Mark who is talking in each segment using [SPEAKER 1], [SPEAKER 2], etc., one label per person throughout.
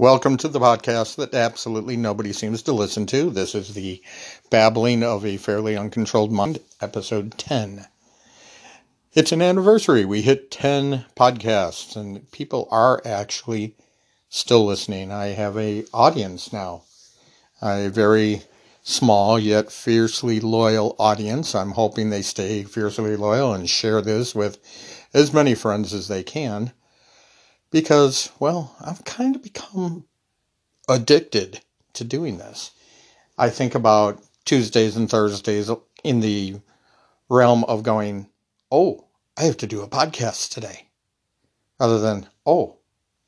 [SPEAKER 1] Welcome to the podcast that absolutely nobody seems to listen to. This is the Babbling of a Fairly Uncontrolled Mind, episode 10. It's an anniversary. We hit 10 podcasts and people are actually still listening. I have a audience now. A very small yet fiercely loyal audience. I'm hoping they stay fiercely loyal and share this with as many friends as they can because, well, I've kind of become addicted to doing this. I think about Tuesdays and Thursdays in the realm of going, oh, I have to do a podcast today. Rather than, oh,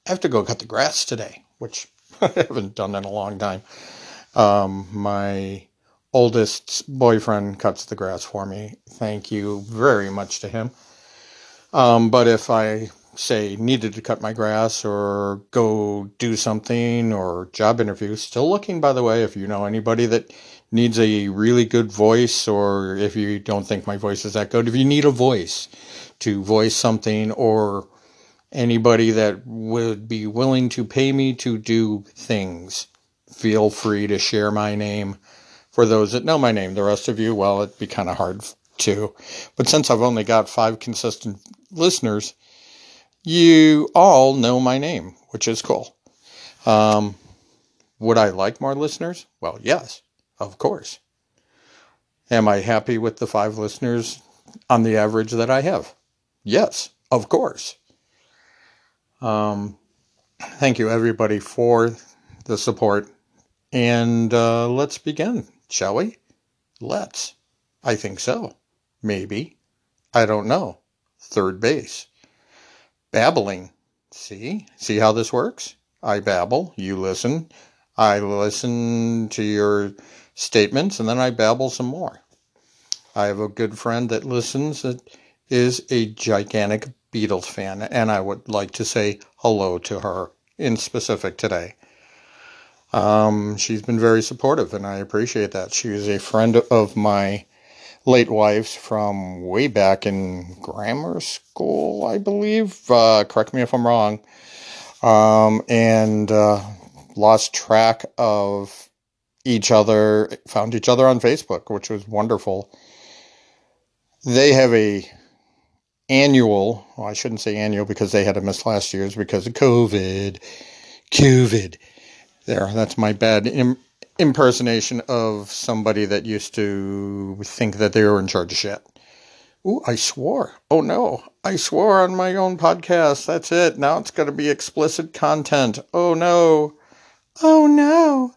[SPEAKER 1] I have to go cut the grass today, which I haven't done in a long time. Um, my oldest boyfriend cuts the grass for me. Thank you very much to him. Um, but if I say needed to cut my grass or go do something or job interview, still looking, by the way, if you know anybody that needs a really good voice or if you don't think my voice is that good, if you need a voice to voice something or anybody that would be willing to pay me to do things, feel free to share my name. For those that know my name, the rest of you, well, it'd be kind of hard to. But since I've only got five consistent listeners, you all know my name, which is cool. Um, would I like more listeners? Well, yes, of course. Am I happy with the five listeners on the average that I have? Yes, of course. Um, thank you, everybody, for the support. And uh, let's begin, shall we? Let's. I think so. Maybe. I don't know. Third base babbling. See? See how this works? I babble, you listen. I listen to your statements and then I babble some more. I have a good friend that listens that is a gigantic Beatles fan, and I would like to say hello to her in specific today. Um, she's been very supportive, and I appreciate that. She is a friend of my late wives from way back in grammar school, I believe. Uh, correct me if I'm wrong. Um, and uh, lost track of each other, found each other on Facebook, which was wonderful. They have a annual, well, I shouldn't say annual because they had to miss last year's because of COVID. COVID. There, that's my bad impersonation of somebody that used to think that they were in charge of shit. Ooh, I swore. Oh no, I swore on my own podcast. That's it. Now it's going to be explicit content. Oh no. Oh no.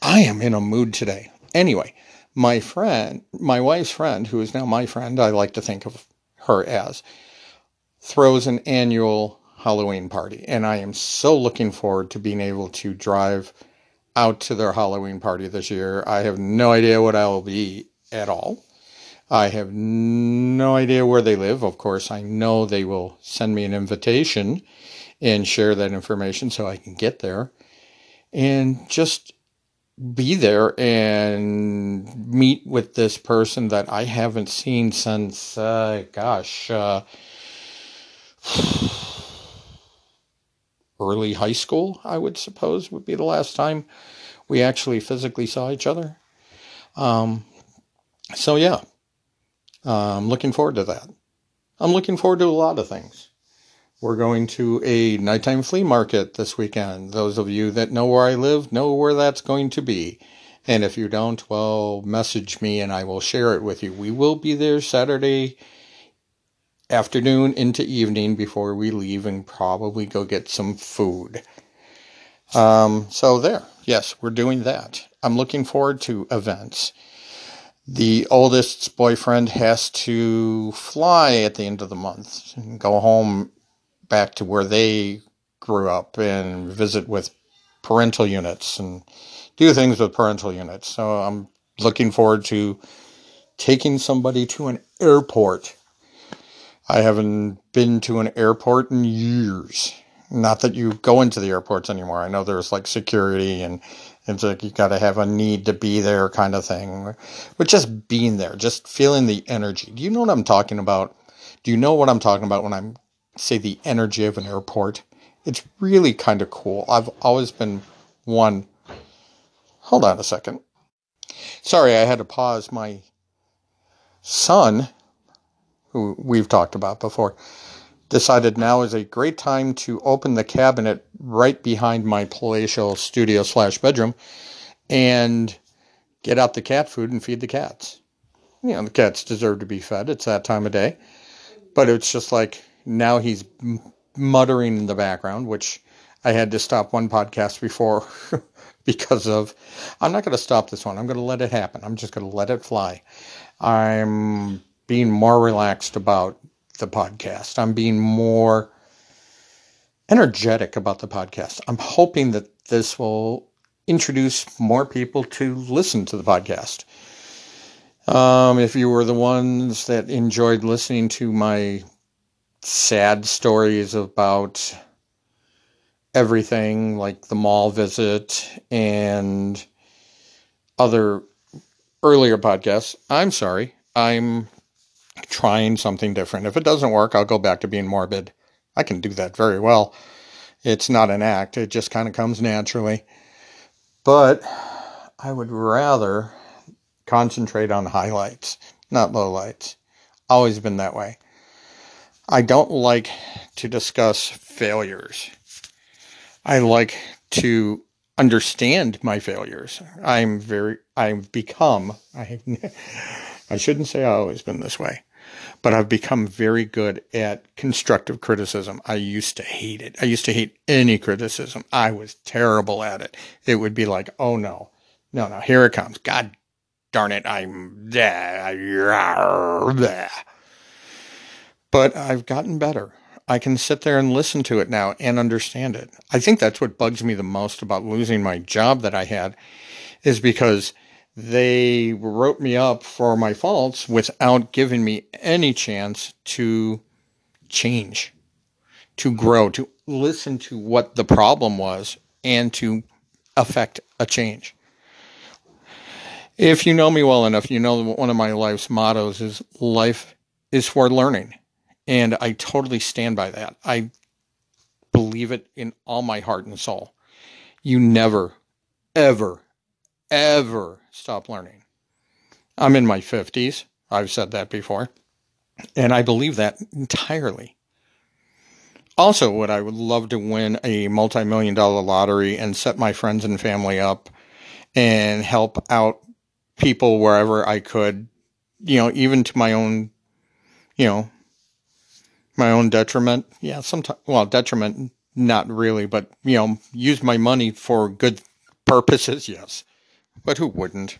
[SPEAKER 1] I am in a mood today. Anyway, my friend, my wife's friend, who is now my friend, I like to think of her as, throws an annual Halloween party. And I am so looking forward to being able to drive out to their Halloween party this year. I have no idea what I will be at all. I have no idea where they live. Of course, I know they will send me an invitation and share that information so I can get there and just be there and meet with this person that I haven't seen since, uh, gosh, uh, early high school, I would suppose, would be the last time we actually physically saw each other. Um, so, yeah, I'm looking forward to that. I'm looking forward to a lot of things. We're going to a nighttime flea market this weekend. Those of you that know where I live know where that's going to be. And if you don't, well, message me and I will share it with you. We will be there Saturday afternoon into evening before we leave and probably go get some food. Um, so there, yes, we're doing that. I'm looking forward to events. The oldest's boyfriend has to fly at the end of the month and go home back to where they grew up and visit with parental units and do things with parental units. So I'm looking forward to taking somebody to an airport I haven't been to an airport in years. Not that you go into the airports anymore. I know there's like security and it's like you got to have a need to be there kind of thing. But just being there, just feeling the energy. Do you know what I'm talking about? Do you know what I'm talking about when I say the energy of an airport? It's really kind of cool. I've always been one. Hold on a second. Sorry, I had to pause. My son, who we've talked about before, decided now is a great time to open the cabinet right behind my palatial studio slash bedroom and get out the cat food and feed the cats. You know, the cats deserve to be fed. It's that time of day. But it's just like now he's muttering in the background, which I had to stop one podcast before because of. I'm not going to stop this one. I'm going to let it happen. I'm just going to let it fly. I'm being more relaxed about the podcast. I'm being more energetic about the podcast. I'm hoping that this will introduce more people to listen to the podcast. Um, if you were the ones that enjoyed listening to my sad stories about everything, like the mall visit and other earlier podcasts, I'm sorry. I'm trying something different. If it doesn't work, I'll go back to being morbid. I can do that very well. It's not an act, it just kind of comes naturally. But I would rather concentrate on highlights, not lowlights. Always been that way. I don't like to discuss failures. I like to understand my failures. I'm very, I've become, I, I shouldn't say I've always been this way, but I've become very good at constructive criticism. I used to hate it. I used to hate any criticism. I was terrible at it. It would be like, oh no, no, no, here it comes. God darn it, I'm there. But I've gotten better. I can sit there and listen to it now and understand it. I think that's what bugs me the most about losing my job that I had is because they wrote me up for my faults without giving me any chance to change, to grow, to listen to what the problem was and to affect a change. If you know me well enough, you know one of my life's mottos is life is for learning. And I totally stand by that. I believe it in all my heart and soul. You never, ever, ever stop learning. I'm in my 50s. I've said that before. And I believe that entirely. Also, would I would love to win a multi million dollar lottery and set my friends and family up and help out people wherever I could, you know, even to my own, you know, my own detriment. Yeah, sometimes, well, detriment, not really, but, you know, use my money for good purposes, yes. But who wouldn't?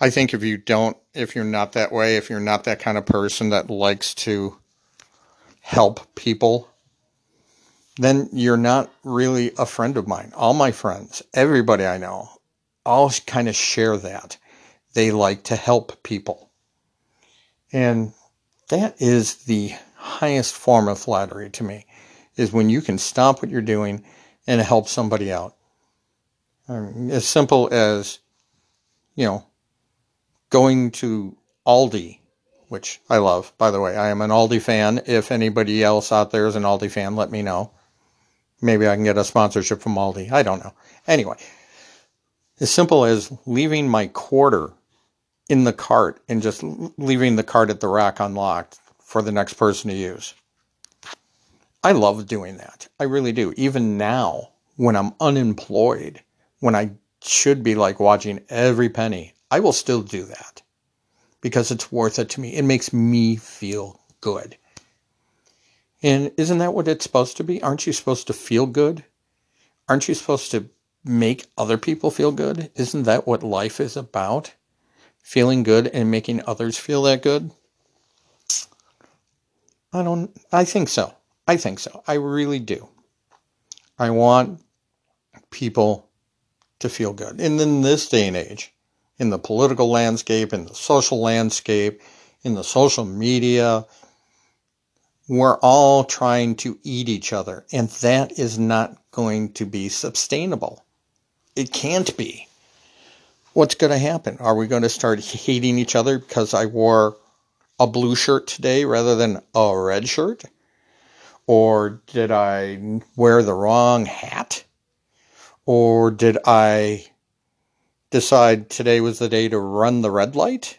[SPEAKER 1] I think if you don't, if you're not that way, if you're not that kind of person that likes to help people, then you're not really a friend of mine. All my friends, everybody I know, all kind of share that. They like to help people. And that is the highest form of flattery to me is when you can stop what you're doing and help somebody out. Um, as simple as, you know, going to Aldi, which I love, by the way. I am an Aldi fan. If anybody else out there is an Aldi fan, let me know. Maybe I can get a sponsorship from Aldi. I don't know. Anyway, as simple as leaving my quarter in the cart and just leaving the cart at the rack unlocked for the next person to use. I love doing that. I really do. Even now, when I'm unemployed, when I should be like watching every penny, I will still do that because it's worth it to me. It makes me feel good. And isn't that what it's supposed to be? Aren't you supposed to feel good? Aren't you supposed to make other people feel good? Isn't that what life is about? Feeling good and making others feel that good? I don't, I think so. I think so. I really do. I want people to feel good. And in this day and age, in the political landscape, in the social landscape, in the social media, we're all trying to eat each other. And that is not going to be sustainable. It can't be. What's going to happen? Are we going to start hating each other because I wore a blue shirt today rather than a red shirt? Or did I wear the wrong hat? Or did I decide today was the day to run the red light?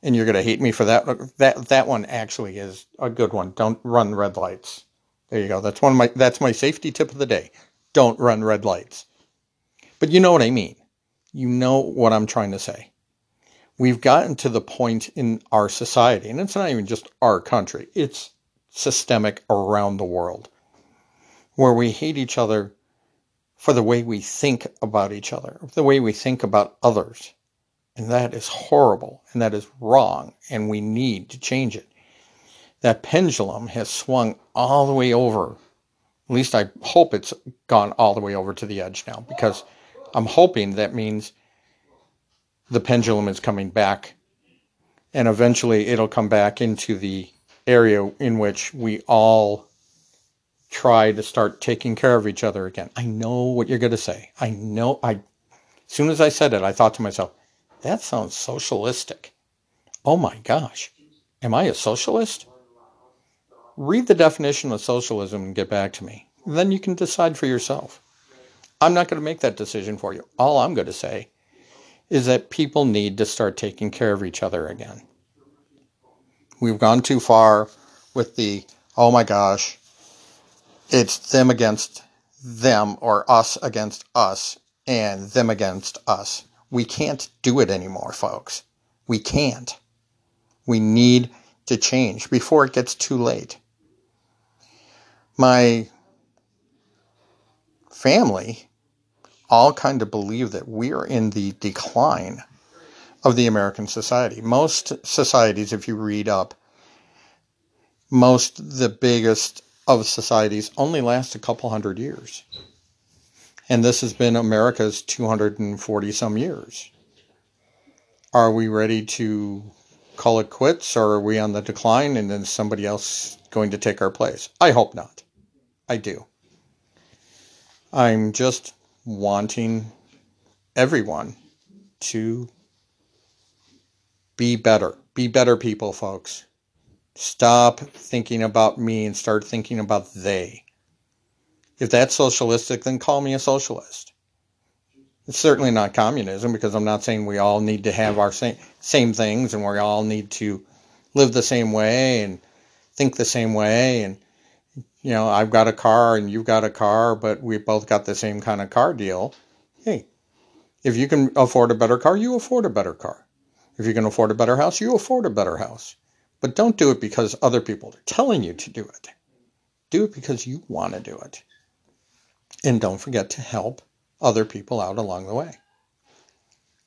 [SPEAKER 1] And you're going to hate me for that. That that one actually is a good one. Don't run red lights. There you go. That's one of my that's my safety tip of the day. Don't run red lights. But you know what I mean. You know what I'm trying to say. We've gotten to the point in our society, and it's not even just our country, it's systemic around the world, where we hate each other for the way we think about each other, the way we think about others. And that is horrible and that is wrong, and we need to change it. That pendulum has swung all the way over. At least I hope it's gone all the way over to the edge now because I'm hoping that means the pendulum is coming back and eventually it'll come back into the area in which we all try to start taking care of each other again. I know what you're going to say. I know I as soon as I said it, I thought to myself, that sounds socialistic. Oh my gosh. Am I a socialist? Read the definition of socialism and get back to me. Then you can decide for yourself. I'm not going to make that decision for you. All I'm going to say is that people need to start taking care of each other again. We've gone too far with the, oh my gosh, it's them against them or us against us and them against us. We can't do it anymore, folks. We can't. We need to change before it gets too late. My family all kind of believe that we are in the decline of the American society. Most societies, if you read up, most the biggest of societies only last a couple hundred years. And this has been America's 240 some years. Are we ready to call it quits or are we on the decline and then somebody else going to take our place? I hope not. I do. I'm just wanting everyone to be better. Be better people, folks. Stop thinking about me and start thinking about they. If that's socialistic, then call me a socialist. It's certainly not communism because I'm not saying we all need to have our same same things and we all need to live the same way and think the same way and you know, I've got a car and you've got a car, but we both got the same kind of car deal. Hey, if you can afford a better car, you afford a better car. If you can afford a better house, you afford a better house. But don't do it because other people are telling you to do it. Do it because you want to do it. And don't forget to help other people out along the way.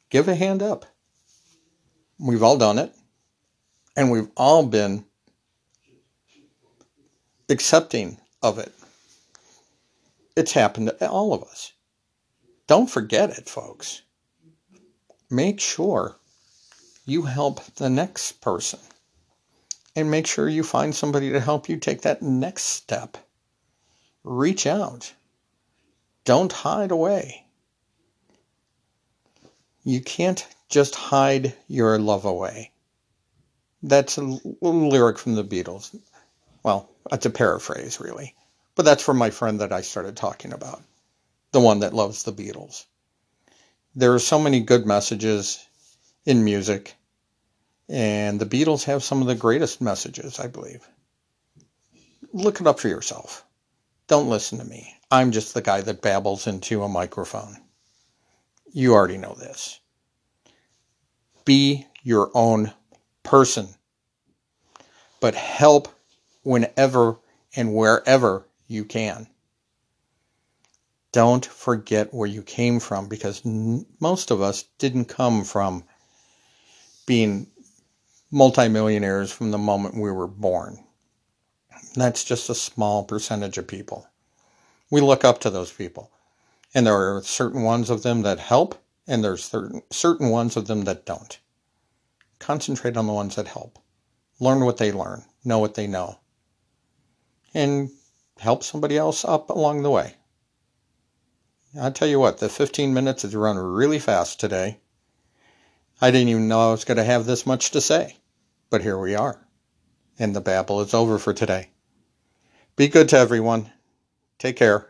[SPEAKER 1] Give a hand up. We've all done it. And we've all been accepting of it. It's happened to all of us. Don't forget it, folks. Make sure you help the next person. And make sure you find somebody to help you take that next step. Reach out. Don't hide away. You can't just hide your love away. That's a lyric from the Beatles. Well, that's a paraphrase, really. But that's from my friend that I started talking about, the one that loves the Beatles. There are so many good messages in music, and the Beatles have some of the greatest messages, I believe. Look it up for yourself. Don't listen to me. I'm just the guy that babbles into a microphone. You already know this. Be your own person, but help whenever and wherever you can. Don't forget where you came from because most of us didn't come from being multimillionaires from the moment we were born. That's just a small percentage of people. We look up to those people. And there are certain ones of them that help, and there's certain, certain ones of them that don't. Concentrate on the ones that help. Learn what they learn, know what they know and help somebody else up along the way. I tell you what, the 15 minutes has run really fast today. I didn't even know I was going to have this much to say, but here we are. And the babble is over for today. Be good to everyone. Take care.